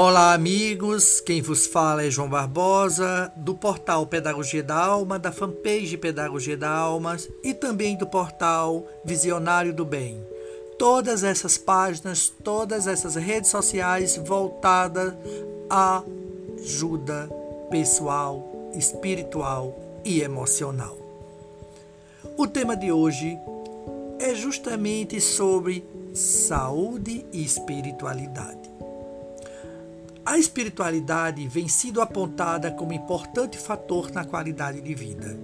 Olá, amigos. Quem vos fala é João Barbosa, do portal Pedagogia da Alma, da fanpage Pedagogia da Alma e também do portal Visionário do Bem. Todas essas páginas, todas essas redes sociais voltadas à ajuda pessoal, espiritual e emocional. O tema de hoje é justamente sobre saúde e espiritualidade. A espiritualidade vem sido apontada como importante fator na qualidade de vida.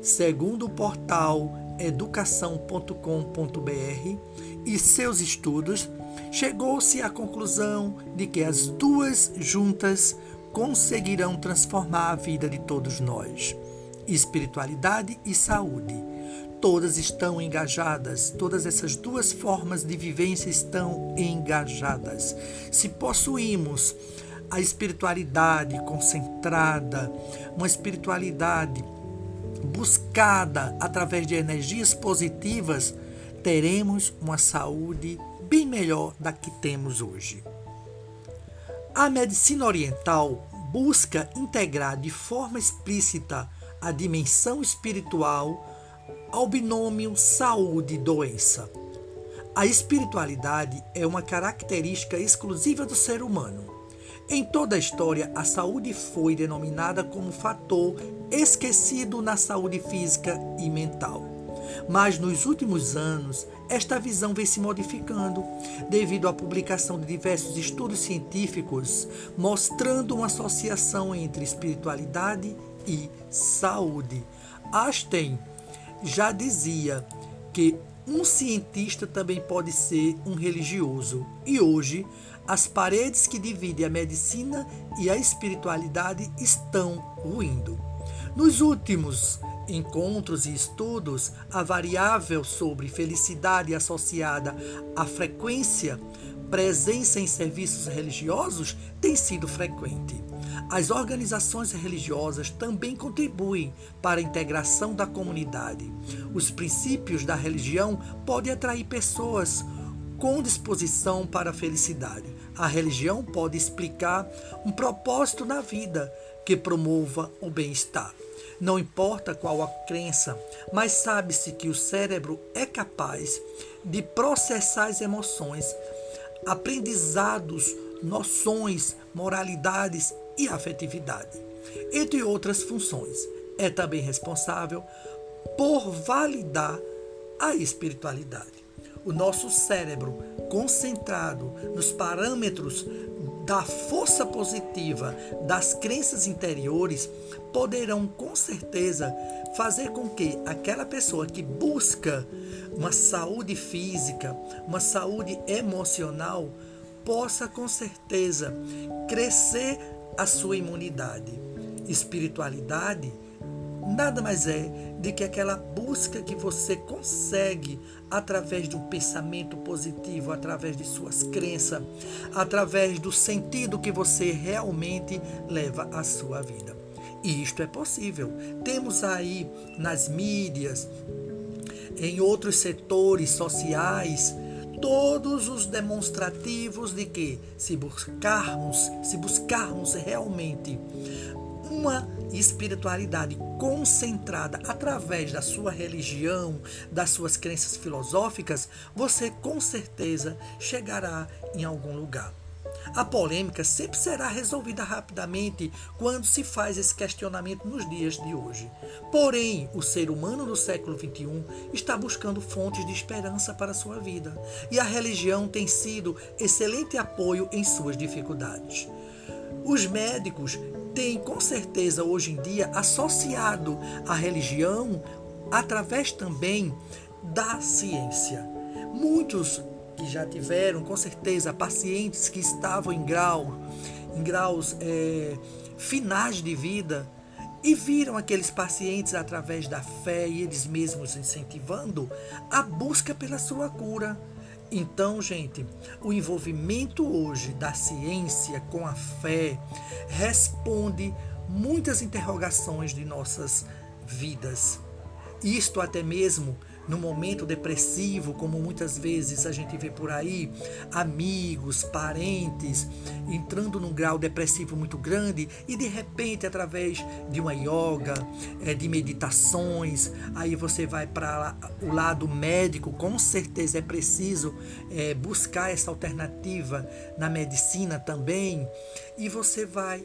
Segundo o portal educação.com.br e seus estudos, chegou-se à conclusão de que as duas juntas conseguirão transformar a vida de todos nós, espiritualidade e saúde todas estão engajadas, todas essas duas formas de vivência estão engajadas. Se possuímos a espiritualidade concentrada, uma espiritualidade buscada através de energias positivas, teremos uma saúde bem melhor da que temos hoje. A medicina oriental busca integrar de forma explícita a dimensão espiritual ao binômio saúde-doença. A espiritualidade é uma característica exclusiva do ser humano. Em toda a história, a saúde foi denominada como fator esquecido na saúde física e mental. Mas nos últimos anos, esta visão vem se modificando devido à publicação de diversos estudos científicos mostrando uma associação entre espiritualidade e saúde. Einstein já dizia que um cientista também pode ser um religioso. E hoje, as paredes que dividem a medicina e a espiritualidade estão ruindo. Nos últimos encontros e estudos, a variável sobre felicidade associada à frequência, presença em serviços religiosos tem sido frequente. As organizações religiosas também contribuem para a integração da comunidade. Os princípios da religião podem atrair pessoas com disposição para a felicidade. A religião pode explicar um propósito na vida que promova o bem-estar. Não importa qual a crença, mas sabe-se que o cérebro é capaz de processar as emoções, aprendizados, noções, moralidades e afetividade, entre outras funções. É também responsável por validar a espiritualidade. O nosso cérebro, concentrado nos parâmetros da força positiva das crenças interiores, poderão com certeza fazer com que aquela pessoa que busca uma saúde física, uma saúde emocional, possa com certeza crescer a sua imunidade. Espiritualidade nada mais é do que aquela busca que você consegue através de um pensamento positivo, através de suas crenças, através do sentido que você realmente leva à sua vida. E isto é possível. Temos aí nas mídias, em outros setores sociais, todos os demonstrativos de que se buscarmos, se buscarmos realmente uma espiritualidade concentrada através da sua religião, das suas crenças filosóficas, você com certeza chegará em algum lugar. A polêmica sempre será resolvida rapidamente quando se faz esse questionamento nos dias de hoje. Porém, o ser humano do século XXI está buscando fontes de esperança para sua vida e a religião tem sido excelente apoio em suas dificuldades. Os médicos têm com certeza hoje em dia associado a religião através também da ciência. Muitos que já tiveram, com certeza, pacientes que estavam em grau, em graus é, finais de vida e viram aqueles pacientes através da fé e eles mesmos incentivando a busca pela sua cura. Então, gente, o envolvimento hoje da ciência com a fé responde muitas interrogações de nossas vidas. Isto até mesmo no momento depressivo, como muitas vezes a gente vê por aí, amigos, parentes entrando num grau depressivo muito grande e de repente através de uma yoga, é, de meditações, aí você vai para o lado médico, com certeza é preciso é, buscar essa alternativa na medicina também e você vai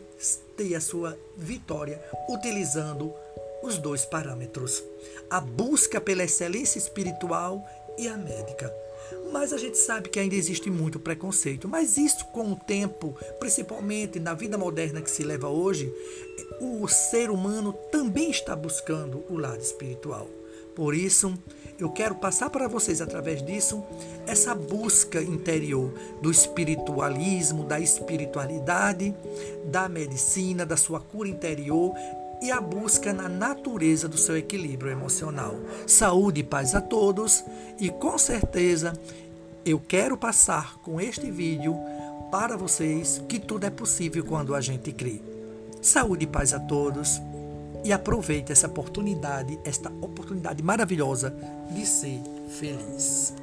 ter a sua vitória utilizando os dois parâmetros: a busca pela excelência espiritual e a médica. Mas a gente sabe que ainda existe muito preconceito. Mas isso, com o tempo, principalmente na vida moderna que se leva hoje, o ser humano também está buscando o lado espiritual. Por isso, eu quero passar para vocês, através disso, essa busca interior do espiritualismo, da espiritualidade, da medicina, da sua cura interior e a busca na natureza do seu equilíbrio emocional. Saúde e paz a todos e com certeza eu quero passar com este vídeo para vocês que tudo é possível quando a gente crê. Saúde e paz a todos e aproveite essa oportunidade, esta oportunidade maravilhosa de ser feliz.